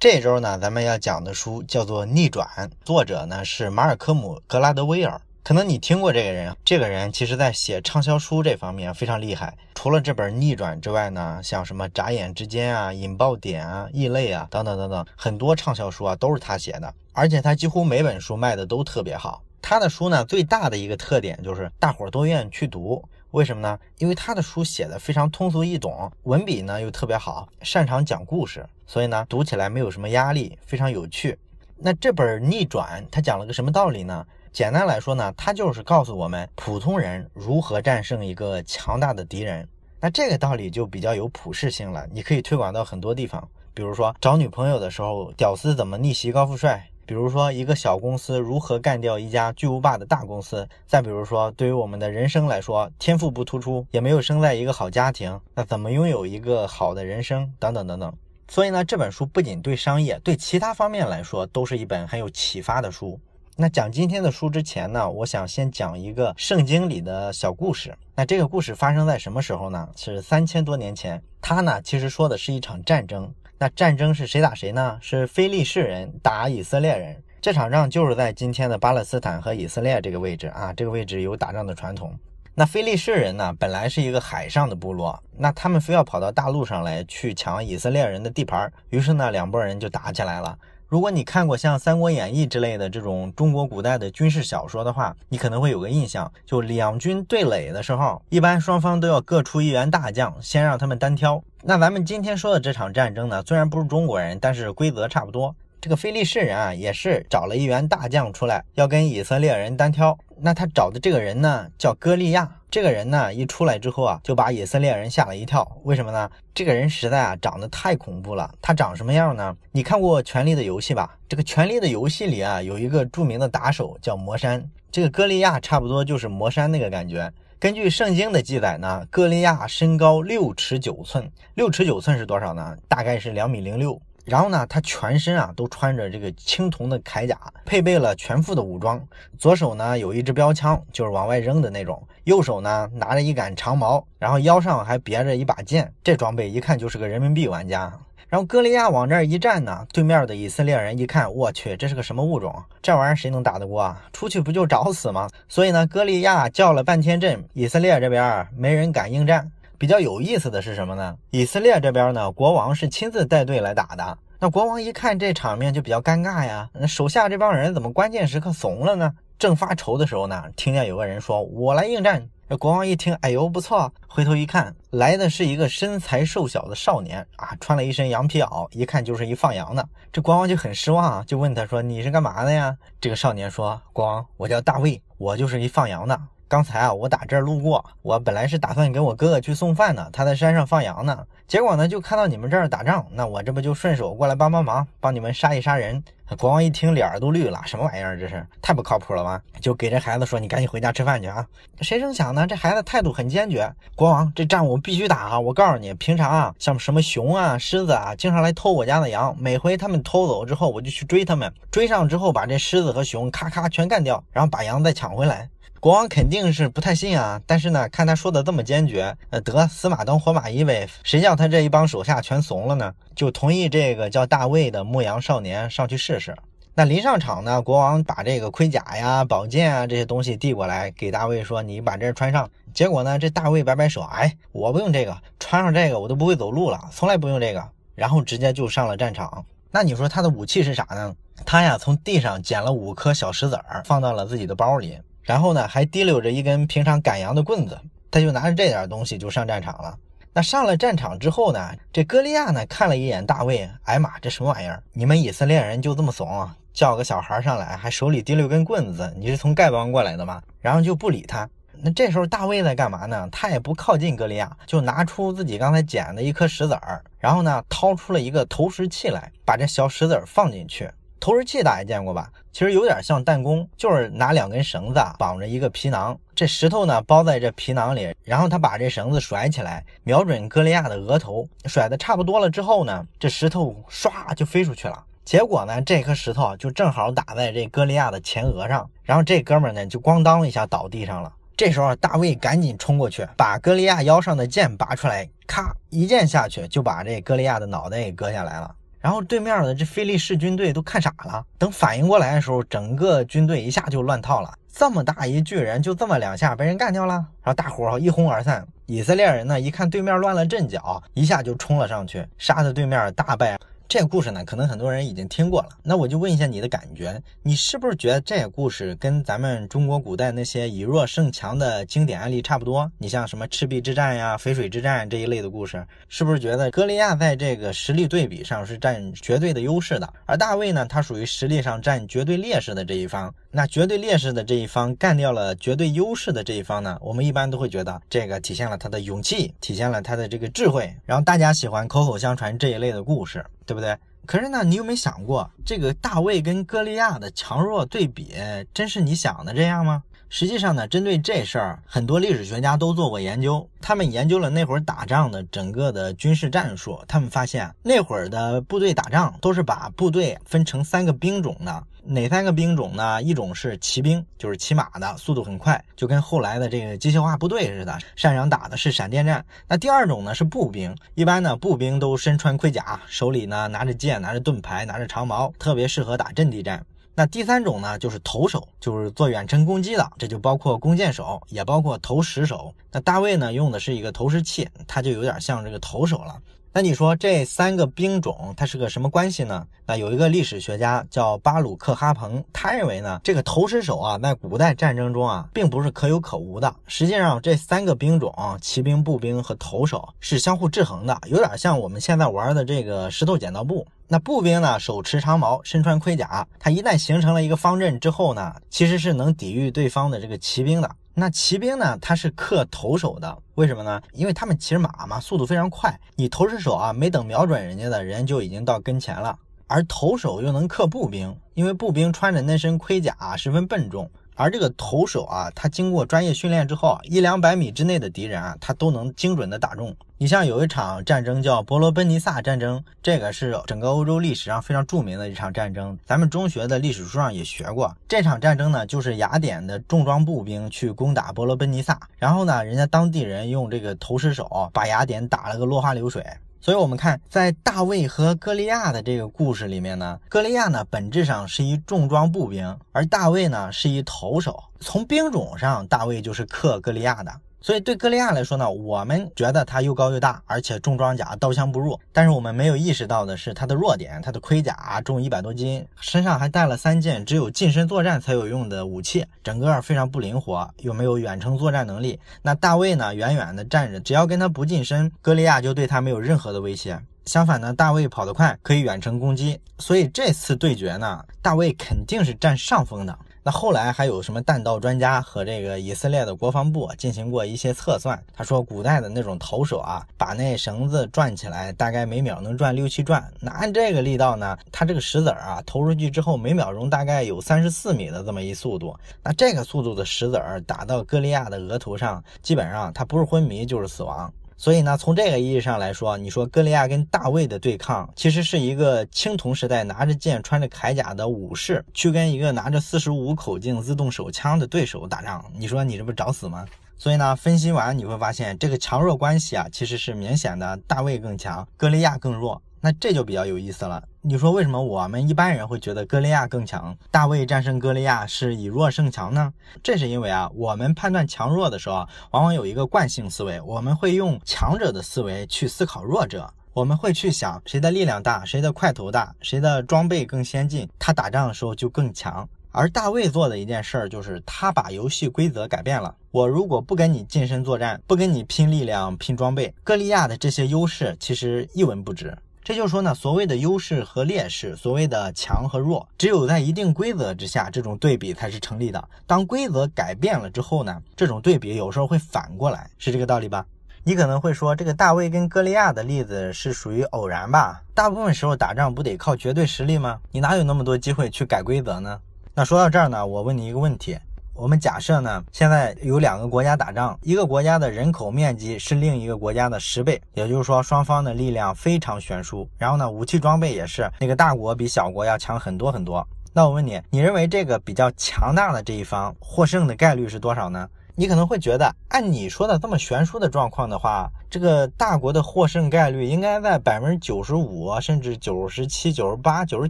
这周呢，咱们要讲的书叫做《逆转》，作者呢是马尔科姆·格拉德威尔。可能你听过这个人，这个人其实在写畅销书这方面非常厉害。除了这本《逆转》之外呢，像什么《眨眼之间》啊、《引爆点》啊、《异类》啊等等等等，很多畅销书啊都是他写的。而且他几乎每本书卖的都特别好。他的书呢，最大的一个特点就是大伙儿都愿意去读。为什么呢？因为他的书写的非常通俗易懂，文笔呢又特别好，擅长讲故事，所以呢读起来没有什么压力，非常有趣。那这本《逆转》他讲了个什么道理呢？简单来说呢，它就是告诉我们普通人如何战胜一个强大的敌人。那这个道理就比较有普适性了，你可以推广到很多地方。比如说找女朋友的时候，屌丝怎么逆袭高富帅；比如说一个小公司如何干掉一家巨无霸的大公司；再比如说对于我们的人生来说，天赋不突出，也没有生在一个好家庭，那怎么拥有一个好的人生？等等等等。所以呢，这本书不仅对商业，对其他方面来说，都是一本很有启发的书。那讲今天的书之前呢，我想先讲一个圣经里的小故事。那这个故事发生在什么时候呢？是三千多年前。它呢，其实说的是一场战争。那战争是谁打谁呢？是非利士人打以色列人。这场仗就是在今天的巴勒斯坦和以色列这个位置啊，这个位置有打仗的传统。那非利士人呢，本来是一个海上的部落，那他们非要跑到大陆上来去抢以色列人的地盘，于是呢，两拨人就打起来了。如果你看过像《三国演义》之类的这种中国古代的军事小说的话，你可能会有个印象，就两军对垒的时候，一般双方都要各出一员大将，先让他们单挑。那咱们今天说的这场战争呢，虽然不是中国人，但是规则差不多。这个菲利士人啊，也是找了一员大将出来，要跟以色列人单挑。那他找的这个人呢，叫歌利亚。这个人呢，一出来之后啊，就把以色列人吓了一跳。为什么呢？这个人实在啊，长得太恐怖了。他长什么样呢？你看过《权力的游戏》吧？这个《权力的游戏》里啊，有一个著名的打手叫魔山。这个歌利亚差不多就是魔山那个感觉。根据圣经的记载呢，歌利亚身高六尺九寸。六尺九寸是多少呢？大概是两米零六。然后呢，他全身啊都穿着这个青铜的铠甲，配备了全副的武装。左手呢有一支标枪，就是往外扔的那种；右手呢拿着一杆长矛，然后腰上还别着一把剑。这装备一看就是个人民币玩家。然后歌利亚往这儿一站呢，对面的以色列人一看，我去，这是个什么物种？这玩意儿谁能打得过啊？出去不就找死吗？所以呢，歌利亚叫了半天阵，以色列这边没人敢应战。比较有意思的是什么呢？以色列这边呢，国王是亲自带队来打的。那国王一看这场面就比较尴尬呀，那手下这帮人怎么关键时刻怂了呢？正发愁的时候呢，听见有个人说：“我来应战。”国王一听，哎呦不错，回头一看，来的是一个身材瘦小的少年啊，穿了一身羊皮袄，一看就是一放羊的。这国王就很失望啊，就问他说：“你是干嘛的呀？”这个少年说：“国王，我叫大卫，我就是一放羊的。”刚才啊，我打这儿路过，我本来是打算给我哥哥去送饭呢，他在山上放羊呢。结果呢，就看到你们这儿打仗，那我这不就顺手过来帮帮忙，帮你们杀一杀人。国王一听，脸儿都绿了，什么玩意儿？这是太不靠谱了吧？就给这孩子说：“你赶紧回家吃饭去啊！”谁成想呢？这孩子态度很坚决。国王，这仗我必须打啊！我告诉你，平常啊，像什么熊啊、狮子啊，经常来偷我家的羊，每回他们偷走之后，我就去追他们，追上之后把这狮子和熊咔咔全干掉，然后把羊再抢回来。国王肯定是不太信啊，但是呢，看他说的这么坚决，呃，得死马当活马医呗，谁叫他这一帮手下全怂了呢？就同意这个叫大卫的牧羊少年上去试试。那临上场呢，国王把这个盔甲呀、宝剑啊这些东西递过来给大卫说：“你把这穿上。”结果呢，这大卫摆摆手：“哎，我不用这个，穿上这个我都不会走路了，从来不用这个。”然后直接就上了战场。那你说他的武器是啥呢？他呀，从地上捡了五颗小石子儿，放到了自己的包里。然后呢，还提溜着一根平常赶羊的棍子，他就拿着这点东西就上战场了。那上了战场之后呢，这歌利亚呢看了一眼大卫，哎妈，这什么玩意儿？你们以色列人就这么怂，叫个小孩上来还手里提溜根棍子，你是从丐帮过来的吗？然后就不理他。那这时候大卫在干嘛呢？他也不靠近歌利亚，就拿出自己刚才捡的一颗石子儿，然后呢掏出了一个投石器来，把这小石子儿放进去。投石器大家见过吧？其实有点像弹弓，就是拿两根绳子绑着一个皮囊，这石头呢包在这皮囊里，然后他把这绳子甩起来，瞄准歌利亚的额头，甩的差不多了之后呢，这石头唰就飞出去了。结果呢，这颗石头就正好打在这歌利亚的前额上，然后这哥们呢就咣当一下倒地上了。这时候大卫赶紧冲过去，把歌利亚腰上的剑拔出来，咔一剑下去就把这歌利亚的脑袋给割下来了。然后对面的这菲利士军队都看傻了，等反应过来的时候，整个军队一下就乱套了。这么大一巨人，就这么两下被人干掉了，然后大伙儿一哄而散。以色列人呢，一看对面乱了阵脚，一下就冲了上去，杀的对面大败。这个故事呢，可能很多人已经听过了。那我就问一下你的感觉，你是不是觉得这个故事跟咱们中国古代那些以弱胜强的经典案例差不多？你像什么赤壁之战呀、淝水之战这一类的故事，是不是觉得歌利亚在这个实力对比上是占绝对的优势的？而大卫呢，他属于实力上占绝对劣势的这一方。那绝对劣势的这一方干掉了绝对优势的这一方呢？我们一般都会觉得这个体现了他的勇气，体现了他的这个智慧。然后大家喜欢口口相传这一类的故事。对不对？可是呢，你有没有想过，这个大卫跟歌利亚的强弱对比，真是你想的这样吗？实际上呢，针对这事儿，很多历史学家都做过研究。他们研究了那会儿打仗的整个的军事战术，他们发现那会儿的部队打仗都是把部队分成三个兵种的。哪三个兵种呢？一种是骑兵，就是骑马的，速度很快，就跟后来的这个机械化部队似的，擅长打的是闪电战。那第二种呢是步兵，一般呢步兵都身穿盔甲，手里呢拿着剑，拿着盾牌，拿着长矛，特别适合打阵地战。那第三种呢就是投手，就是做远程攻击的，这就包括弓箭手，也包括投石手。那大卫呢用的是一个投石器，它就有点像这个投手了。那你说这三个兵种它是个什么关系呢？那有一个历史学家叫巴鲁克哈彭，他认为呢，这个投石手啊，在古代战争中啊，并不是可有可无的。实际上，这三个兵种，骑兵、步兵和投手是相互制衡的，有点像我们现在玩的这个石头剪刀布。那步兵呢，手持长矛，身穿盔甲，它一旦形成了一个方阵之后呢，其实是能抵御对方的这个骑兵的。那骑兵呢？他是克投手的，为什么呢？因为他们骑着马嘛，速度非常快。你投石手啊，没等瞄准人家的人就已经到跟前了。而投手又能克步兵，因为步兵穿着那身盔甲十分笨重。而这个投手啊，他经过专业训练之后，一两百米之内的敌人啊，他都能精准的打中。你像有一场战争叫伯罗奔尼撒战争，这个是整个欧洲历史上非常著名的一场战争，咱们中学的历史书上也学过。这场战争呢，就是雅典的重装步兵去攻打伯罗奔尼撒，然后呢，人家当地人用这个投石手把雅典打了个落花流水。所以，我们看在大卫和歌利亚的这个故事里面呢，歌利亚呢本质上是一重装步兵，而大卫呢是一投手。从兵种上，大卫就是克歌利亚的。所以对歌利亚来说呢，我们觉得他又高又大，而且重装甲，刀枪不入。但是我们没有意识到的是他的弱点，他的盔甲重一百多斤，身上还带了三件只有近身作战才有用的武器，整个非常不灵活，又没有远程作战能力。那大卫呢，远远的站着，只要跟他不近身，歌利亚就对他没有任何的威胁。相反呢，大卫跑得快，可以远程攻击。所以这次对决呢，大卫肯定是占上风的。那后来还有什么弹道专家和这个以色列的国防部进行过一些测算？他说，古代的那种投手啊，把那绳子转起来，大概每秒能转六七转。那按这个力道呢，他这个石子儿啊投出去之后，每秒钟大概有三十四米的这么一速度。那这个速度的石子儿打到歌利亚的额头上，基本上他不是昏迷就是死亡。所以呢，从这个意义上来说，你说歌利亚跟大卫的对抗，其实是一个青铜时代拿着剑、穿着铠甲的武士去跟一个拿着四十五口径自动手枪的对手打仗，你说你这不找死吗？所以呢，分析完你会发现，这个强弱关系啊，其实是明显的，大卫更强，哥利亚更弱。那这就比较有意思了。你说为什么我们一般人会觉得哥利亚更强，大卫战胜哥利亚是以弱胜强呢？这是因为啊，我们判断强弱的时候，往往有一个惯性思维，我们会用强者的思维去思考弱者，我们会去想谁的力量大，谁的块头大，谁的装备更先进，他打仗的时候就更强。而大卫做的一件事儿就是，他把游戏规则改变了。我如果不跟你近身作战，不跟你拼力量、拼装备，哥利亚的这些优势其实一文不值。这就是说呢，所谓的优势和劣势，所谓的强和弱，只有在一定规则之下，这种对比才是成立的。当规则改变了之后呢，这种对比有时候会反过来，是这个道理吧？你可能会说，这个大卫跟歌利亚的例子是属于偶然吧？大部分时候打仗不得靠绝对实力吗？你哪有那么多机会去改规则呢？那说到这儿呢，我问你一个问题。我们假设呢，现在有两个国家打仗，一个国家的人口面积是另一个国家的十倍，也就是说双方的力量非常悬殊。然后呢，武器装备也是那个大国比小国要强很多很多。那我问你，你认为这个比较强大的这一方获胜的概率是多少呢？你可能会觉得，按你说的这么悬殊的状况的话，这个大国的获胜概率应该在百分之九十五，甚至九十七、九十八、九十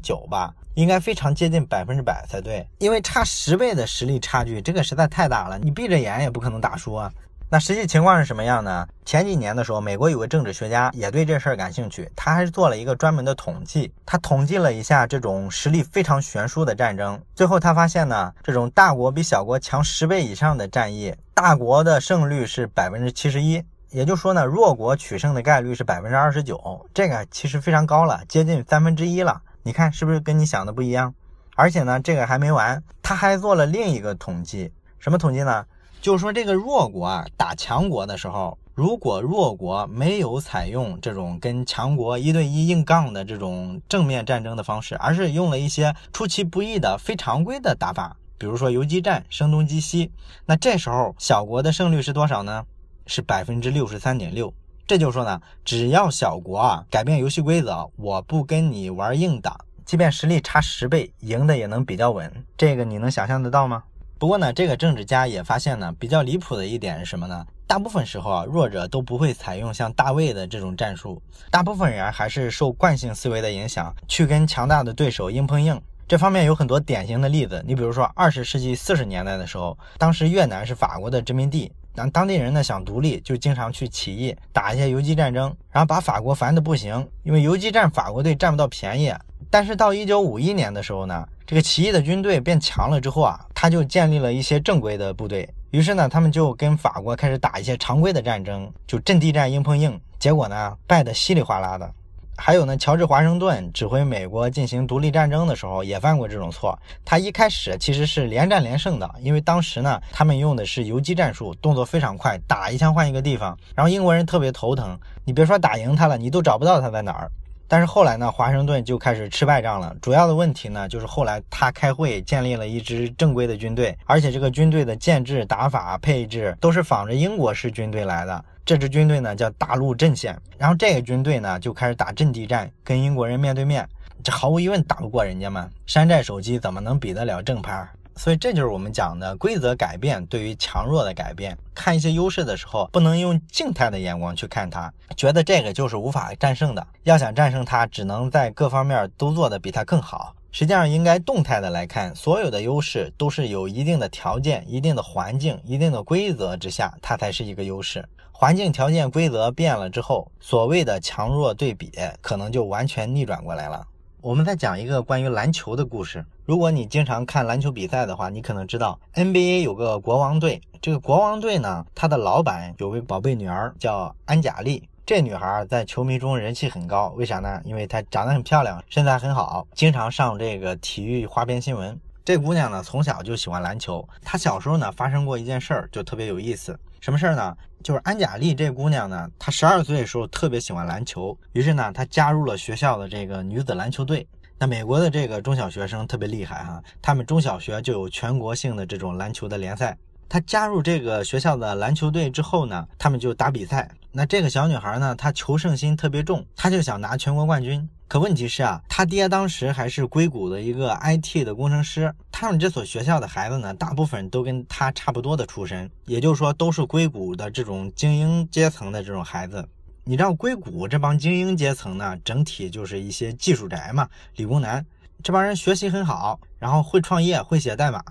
九吧，应该非常接近百分之百才对。因为差十倍的实力差距，这个实在太大了，你闭着眼也不可能打输啊。那实际情况是什么样呢？前几年的时候，美国有个政治学家也对这事儿感兴趣，他还是做了一个专门的统计。他统计了一下这种实力非常悬殊的战争，最后他发现呢，这种大国比小国强十倍以上的战役，大国的胜率是百分之七十一，也就是说呢，弱国取胜的概率是百分之二十九，这个其实非常高了，接近三分之一了。你看是不是跟你想的不一样？而且呢，这个还没完，他还做了另一个统计，什么统计呢？就是说，这个弱国啊打强国的时候，如果弱国没有采用这种跟强国一对一硬杠的这种正面战争的方式，而是用了一些出其不意的非常规的打法，比如说游击战、声东击西，那这时候小国的胜率是多少呢？是百分之六十三点六。这就说呢，只要小国啊改变游戏规则，我不跟你玩硬打，即便实力差十倍，赢的也能比较稳。这个你能想象得到吗？不过呢，这个政治家也发现呢，比较离谱的一点是什么呢？大部分时候啊，弱者都不会采用像大卫的这种战术，大部分人还是受惯性思维的影响，去跟强大的对手硬碰硬。这方面有很多典型的例子，你比如说二十世纪四十年代的时候，当时越南是法国的殖民地，当当地人呢想独立，就经常去起义，打一些游击战争，然后把法国烦得不行，因为游击战法国队占不到便宜。但是到一九五一年的时候呢，这个起义的军队变强了之后啊，他就建立了一些正规的部队。于是呢，他们就跟法国开始打一些常规的战争，就阵地战硬碰硬。结果呢，败得稀里哗啦的。还有呢，乔治华盛顿指挥美国进行独立战争的时候，也犯过这种错。他一开始其实是连战连胜的，因为当时呢，他们用的是游击战术，动作非常快，打一枪换一个地方。然后英国人特别头疼，你别说打赢他了，你都找不到他在哪儿。但是后来呢，华盛顿就开始吃败仗了。主要的问题呢，就是后来他开会建立了一支正规的军队，而且这个军队的建制、打法、配置都是仿着英国式军队来的。这支军队呢叫大陆阵线，然后这个军队呢就开始打阵地战，跟英国人面对面，这毫无疑问打不过人家嘛。山寨手机怎么能比得了正牌？所以这就是我们讲的规则改变对于强弱的改变。看一些优势的时候，不能用静态的眼光去看它，觉得这个就是无法战胜的。要想战胜它，只能在各方面都做得比它更好。实际上，应该动态的来看，所有的优势都是有一定的条件、一定的环境、一定的规则之下，它才是一个优势。环境条件规则变了之后，所谓的强弱对比可能就完全逆转过来了。我们再讲一个关于篮球的故事。如果你经常看篮球比赛的话，你可能知道 NBA 有个国王队。这个国王队呢，他的老板有位宝贝女儿叫安贾丽。这女孩在球迷中人气很高，为啥呢？因为她长得很漂亮，身材很好，经常上这个体育花边新闻。这姑娘呢，从小就喜欢篮球。她小时候呢，发生过一件事儿，就特别有意思。什么事儿呢？就是安贾丽这姑娘呢，她十二岁的时候特别喜欢篮球，于是呢，她加入了学校的这个女子篮球队。那美国的这个中小学生特别厉害哈，他们中小学就有全国性的这种篮球的联赛。她加入这个学校的篮球队之后呢，他们就打比赛。那这个小女孩呢，她求胜心特别重，她就想拿全国冠军。可问题是啊，他爹当时还是硅谷的一个 IT 的工程师。他们这所学校的孩子呢，大部分都跟他差不多的出身，也就是说，都是硅谷的这种精英阶层的这种孩子。你知道，硅谷这帮精英阶层呢，整体就是一些技术宅嘛，理工男。这帮人学习很好，然后会创业，会写代码。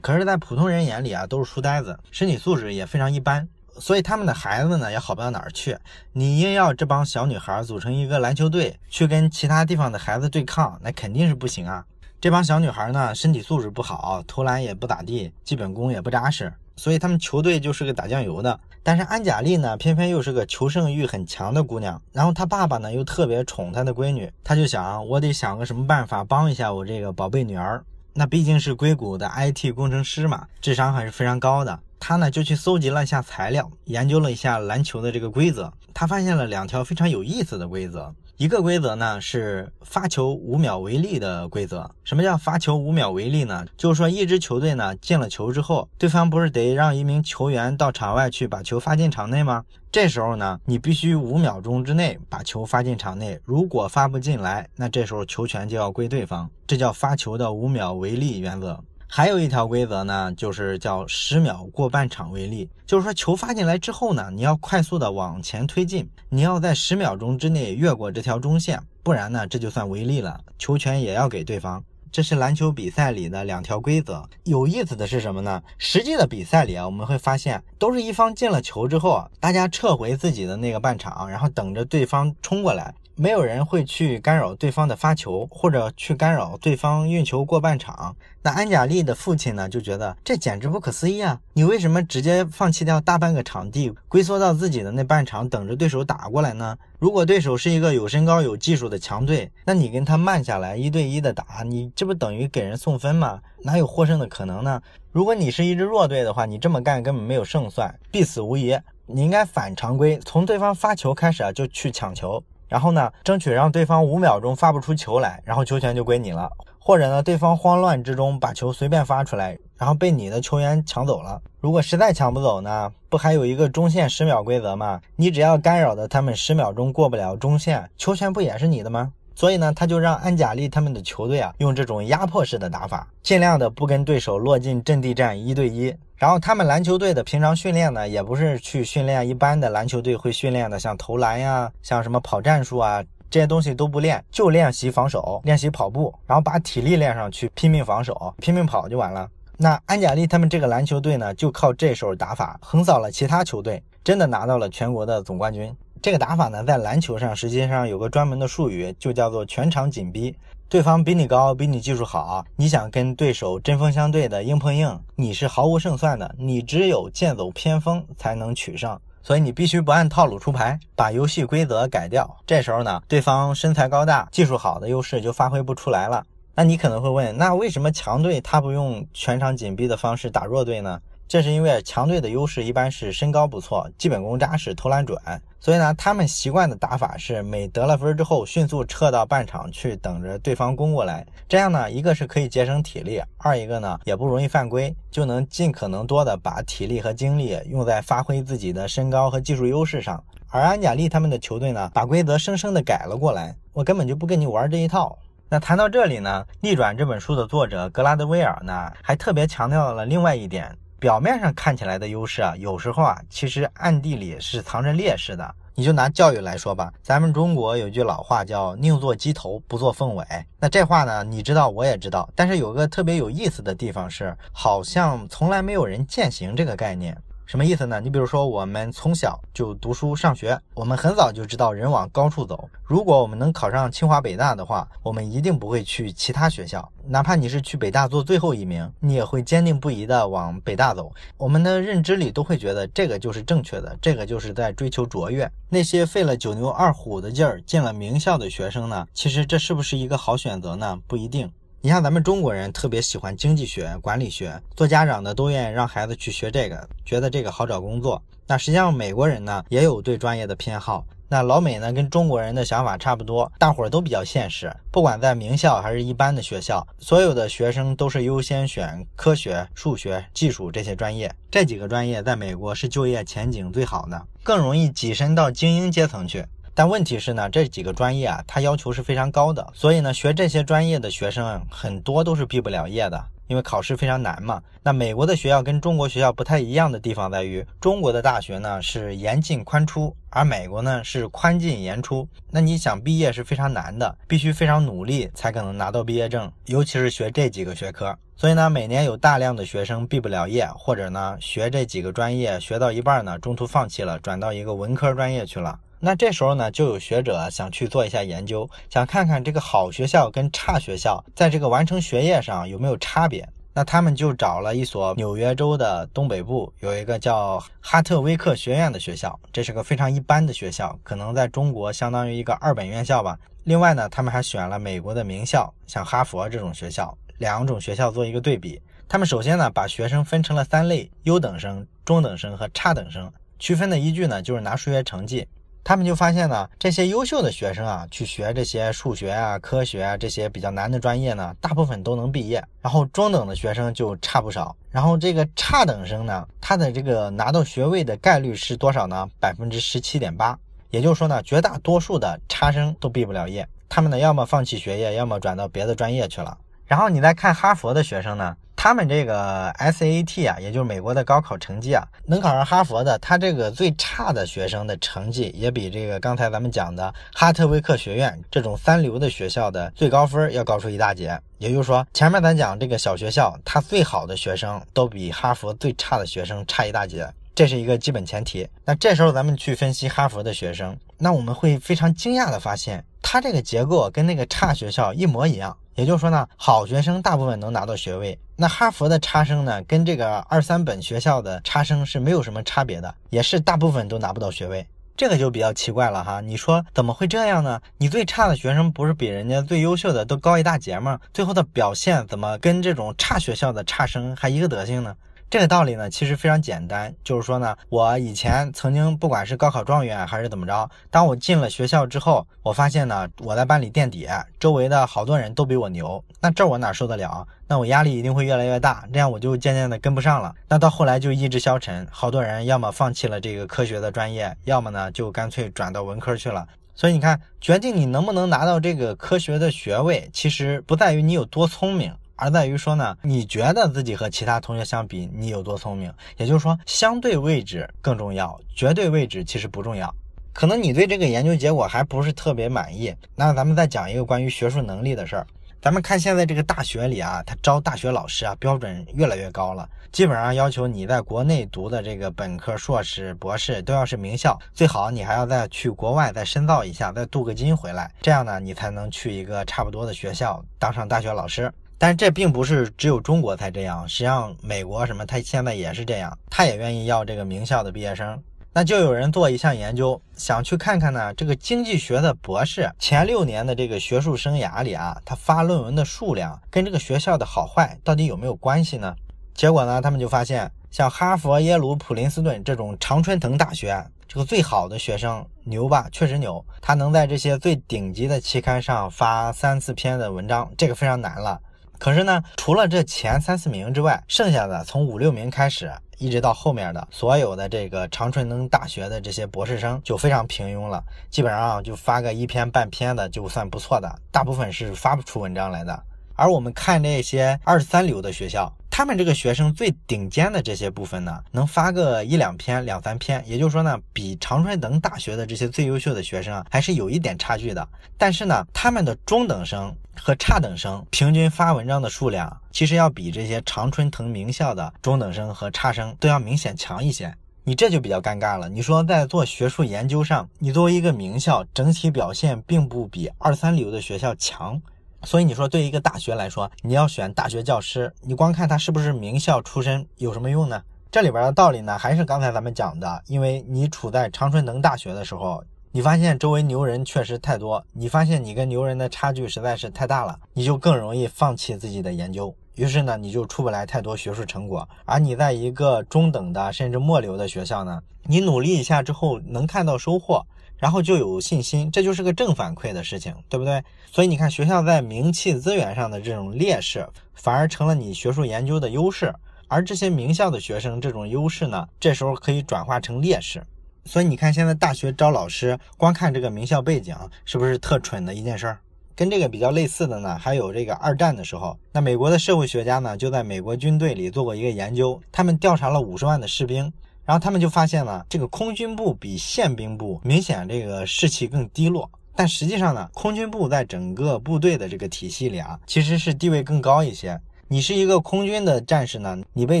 可是，在普通人眼里啊，都是书呆子，身体素质也非常一般。所以他们的孩子呢也好不到哪儿去。你硬要这帮小女孩组成一个篮球队去跟其他地方的孩子对抗，那肯定是不行啊。这帮小女孩呢身体素质不好，投篮也不咋地，基本功也不扎实，所以他们球队就是个打酱油的。但是安贾丽呢偏偏又是个求胜欲很强的姑娘，然后她爸爸呢又特别宠她的闺女，她就想我得想个什么办法帮一下我这个宝贝女儿。那毕竟是硅谷的 IT 工程师嘛，智商还是非常高的。他呢就去搜集了一下材料，研究了一下篮球的这个规则。他发现了两条非常有意思的规则。一个规则呢是发球五秒为例的规则。什么叫发球五秒为例呢？就是说一支球队呢进了球之后，对方不是得让一名球员到场外去把球发进场内吗？这时候呢，你必须五秒钟之内把球发进场内。如果发不进来，那这时候球权就要归对方。这叫发球的五秒为例原则。还有一条规则呢，就是叫十秒过半场为例，就是说球发进来之后呢，你要快速的往前推进，你要在十秒钟之内越过这条中线，不然呢，这就算违例了，球权也要给对方。这是篮球比赛里的两条规则。有意思的是什么呢？实际的比赛里啊，我们会发现，都是一方进了球之后，大家撤回自己的那个半场，然后等着对方冲过来。没有人会去干扰对方的发球，或者去干扰对方运球过半场。那安贾利的父亲呢，就觉得这简直不可思议啊！你为什么直接放弃掉大半个场地，龟缩到自己的那半场，等着对手打过来呢？如果对手是一个有身高、有技术的强队，那你跟他慢下来，一对一的打，你这不等于给人送分吗？哪有获胜的可能呢？如果你是一支弱队的话，你这么干根本没有胜算，必死无疑。你应该反常规，从对方发球开始啊，就去抢球。然后呢，争取让对方五秒钟发不出球来，然后球权就归你了。或者呢，对方慌乱之中把球随便发出来，然后被你的球员抢走了。如果实在抢不走呢，不还有一个中线十秒规则吗？你只要干扰的他们十秒钟过不了中线，球权不也是你的吗？所以呢，他就让安贾利他们的球队啊，用这种压迫式的打法，尽量的不跟对手落进阵地战一对一。然后他们篮球队的平常训练呢，也不是去训练一般的篮球队会训练的，像投篮呀，像什么跑战术啊，这些东西都不练，就练习防守，练习跑步，然后把体力练上去，拼命防守，拼命跑就完了。那安贾利他们这个篮球队呢，就靠这手打法横扫了其他球队，真的拿到了全国的总冠军。这个打法呢，在篮球上实际上有个专门的术语，就叫做全场紧逼。对方比你高，比你技术好，你想跟对手针锋相对的硬碰硬，你是毫无胜算的。你只有剑走偏锋才能取胜，所以你必须不按套路出牌，把游戏规则改掉。这时候呢，对方身材高大、技术好的优势就发挥不出来了。那你可能会问，那为什么强队他不用全场紧逼的方式打弱队呢？这是因为强队的优势一般是身高不错，基本功扎实，投篮准，所以呢，他们习惯的打法是每得了分之后，迅速撤到半场去等着对方攻过来。这样呢，一个是可以节省体力，二一个呢也不容易犯规，就能尽可能多的把体力和精力用在发挥自己的身高和技术优势上。而安贾利他们的球队呢，把规则生生的改了过来，我根本就不跟你玩这一套。那谈到这里呢，《逆转》这本书的作者格拉德威尔呢，还特别强调了另外一点。表面上看起来的优势啊，有时候啊，其实暗地里是藏着劣势的。你就拿教育来说吧，咱们中国有句老话叫“宁做鸡头，不做凤尾”。那这话呢，你知道，我也知道。但是有个特别有意思的地方是，好像从来没有人践行这个概念。什么意思呢？你比如说，我们从小就读书上学，我们很早就知道人往高处走。如果我们能考上清华北大的话，我们一定不会去其他学校。哪怕你是去北大做最后一名，你也会坚定不移地往北大走。我们的认知里都会觉得这个就是正确的，这个就是在追求卓越。那些费了九牛二虎的劲儿进了名校的学生呢？其实这是不是一个好选择呢？不一定。你像咱们中国人特别喜欢经济学、管理学，做家长的都愿意让孩子去学这个，觉得这个好找工作。那实际上美国人呢也有对专业的偏好。那老美呢跟中国人的想法差不多，大伙儿都比较现实。不管在名校还是一般的学校，所有的学生都是优先选科学、数学、技术这些专业。这几个专业在美国是就业前景最好的，更容易跻身到精英阶层去。但问题是呢，这几个专业啊，它要求是非常高的，所以呢，学这些专业的学生很多都是毕不了业的，因为考试非常难嘛。那美国的学校跟中国学校不太一样的地方在于，中国的大学呢是严进宽出，而美国呢是宽进严出。那你想毕业是非常难的，必须非常努力才可能拿到毕业证，尤其是学这几个学科。所以呢，每年有大量的学生毕不了业，或者呢学这几个专业学到一半呢，中途放弃了，转到一个文科专业去了。那这时候呢，就有学者想去做一下研究，想看看这个好学校跟差学校在这个完成学业上有没有差别。那他们就找了一所纽约州的东北部有一个叫哈特威克学院的学校，这是个非常一般的学校，可能在中国相当于一个二本院校吧。另外呢，他们还选了美国的名校，像哈佛这种学校，两种学校做一个对比。他们首先呢，把学生分成了三类：优等生、中等生和差等生。区分的依据呢，就是拿数学成绩。他们就发现呢，这些优秀的学生啊，去学这些数学啊、科学啊这些比较难的专业呢，大部分都能毕业。然后中等的学生就差不少。然后这个差等生呢，他的这个拿到学位的概率是多少呢？百分之十七点八。也就是说呢，绝大多数的差生都毕不了业。他们呢，要么放弃学业，要么转到别的专业去了。然后你再看哈佛的学生呢？他们这个 SAT 啊，也就是美国的高考成绩啊，能考上哈佛的，他这个最差的学生的成绩也比这个刚才咱们讲的哈特威克学院这种三流的学校的最高分要高出一大截。也就是说，前面咱讲这个小学校，它最好的学生都比哈佛最差的学生差一大截，这是一个基本前提。那这时候咱们去分析哈佛的学生，那我们会非常惊讶的发现，他这个结构跟那个差学校一模一样。也就是说呢，好学生大部分能拿到学位，那哈佛的差生呢，跟这个二三本学校的差生是没有什么差别的，也是大部分都拿不到学位，这个就比较奇怪了哈。你说怎么会这样呢？你最差的学生不是比人家最优秀的都高一大截吗？最后的表现怎么跟这种差学校的差生还一个德行呢？这个道理呢，其实非常简单，就是说呢，我以前曾经不管是高考状元还是怎么着，当我进了学校之后，我发现呢，我在班里垫底，周围的好多人都比我牛，那这我哪受得了？那我压力一定会越来越大，这样我就渐渐的跟不上了。那到后来就意志消沉，好多人要么放弃了这个科学的专业，要么呢就干脆转到文科去了。所以你看，决定你能不能拿到这个科学的学位，其实不在于你有多聪明。而在于说呢，你觉得自己和其他同学相比，你有多聪明？也就是说，相对位置更重要，绝对位置其实不重要。可能你对这个研究结果还不是特别满意，那咱们再讲一个关于学术能力的事儿。咱们看现在这个大学里啊，他招大学老师啊，标准越来越高了，基本上要求你在国内读的这个本科、硕士、博士都要是名校，最好你还要再去国外再深造一下，再镀个金回来，这样呢，你才能去一个差不多的学校当上大学老师。但这并不是只有中国才这样，实际上美国什么，他现在也是这样，他也愿意要这个名校的毕业生。那就有人做一项研究，想去看看呢，这个经济学的博士前六年的这个学术生涯里啊，他发论文的数量跟这个学校的好坏到底有没有关系呢？结果呢，他们就发现，像哈佛、耶鲁、普林斯顿这种常春藤大学，这个最好的学生牛吧，确实牛，他能在这些最顶级的期刊上发三四篇的文章，这个非常难了。可是呢，除了这前三四名之外，剩下的从五六名开始，一直到后面的所有的这个长春能大学的这些博士生就非常平庸了，基本上就发个一篇半篇的就算不错的，大部分是发不出文章来的。而我们看这些二三流的学校。他们这个学生最顶尖的这些部分呢，能发个一两篇、两三篇，也就是说呢，比常春藤大学的这些最优秀的学生啊，还是有一点差距的。但是呢，他们的中等生和差等生平均发文章的数量，其实要比这些常春藤名校的中等生和差生都要明显强一些。你这就比较尴尬了。你说在做学术研究上，你作为一个名校，整体表现并不比二三流的学校强。所以你说，对一个大学来说，你要选大学教师，你光看他是不是名校出身有什么用呢？这里边的道理呢，还是刚才咱们讲的，因为你处在长春能大学的时候，你发现周围牛人确实太多，你发现你跟牛人的差距实在是太大了，你就更容易放弃自己的研究，于是呢，你就出不来太多学术成果。而你在一个中等的甚至末流的学校呢，你努力一下之后能看到收获。然后就有信心，这就是个正反馈的事情，对不对？所以你看，学校在名气资源上的这种劣势，反而成了你学术研究的优势。而这些名校的学生，这种优势呢，这时候可以转化成劣势。所以你看，现在大学招老师，光看这个名校背景，是不是特蠢的一件事儿？跟这个比较类似的呢，还有这个二战的时候，那美国的社会学家呢，就在美国军队里做过一个研究，他们调查了五十万的士兵。然后他们就发现呢，这个空军部比宪兵部明显这个士气更低落。但实际上呢，空军部在整个部队的这个体系里啊，其实是地位更高一些。你是一个空军的战士呢，你被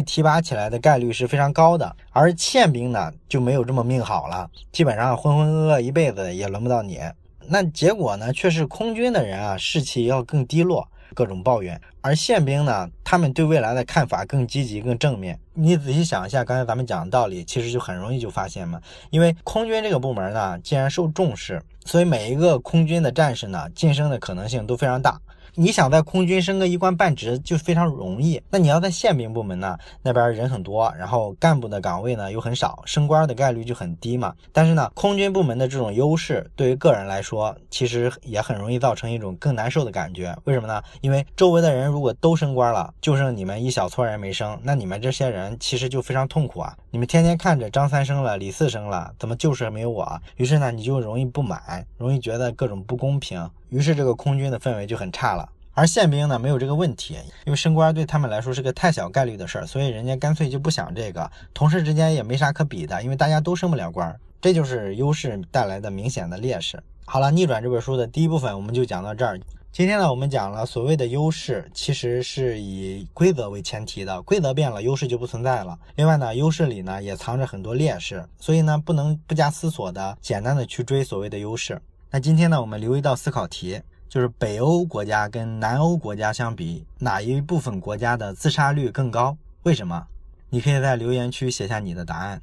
提拔起来的概率是非常高的。而宪兵呢，就没有这么命好了，基本上浑浑噩噩一辈子也轮不到你。那结果呢，却是空军的人啊，士气要更低落。各种抱怨，而宪兵呢，他们对未来的看法更积极、更正面。你仔细想一下，刚才咱们讲的道理，其实就很容易就发现嘛。因为空军这个部门呢，既然受重视，所以每一个空军的战士呢，晋升的可能性都非常大。你想在空军升个一官半职就非常容易，那你要在宪兵部门呢，那边人很多，然后干部的岗位呢又很少，升官的概率就很低嘛。但是呢，空军部门的这种优势对于个人来说，其实也很容易造成一种更难受的感觉。为什么呢？因为周围的人如果都升官了，就剩你们一小撮人没升，那你们这些人其实就非常痛苦啊。你们天天看着张三升了，李四升了，怎么就是没有我？于是呢，你就容易不满，容易觉得各种不公平。于是这个空军的氛围就很差了。而宪兵呢，没有这个问题，因为升官对他们来说是个太小概率的事儿，所以人家干脆就不想这个。同事之间也没啥可比的，因为大家都升不了官，这就是优势带来的明显的劣势。好了，逆转这本书的第一部分我们就讲到这儿。今天呢，我们讲了所谓的优势，其实是以规则为前提的，规则变了，优势就不存在了。另外呢，优势里呢也藏着很多劣势，所以呢，不能不加思索的简单的去追所谓的优势。那今天呢，我们留一道思考题。就是北欧国家跟南欧国家相比，哪一部分国家的自杀率更高？为什么？你可以在留言区写下你的答案。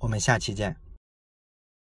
我们下期见。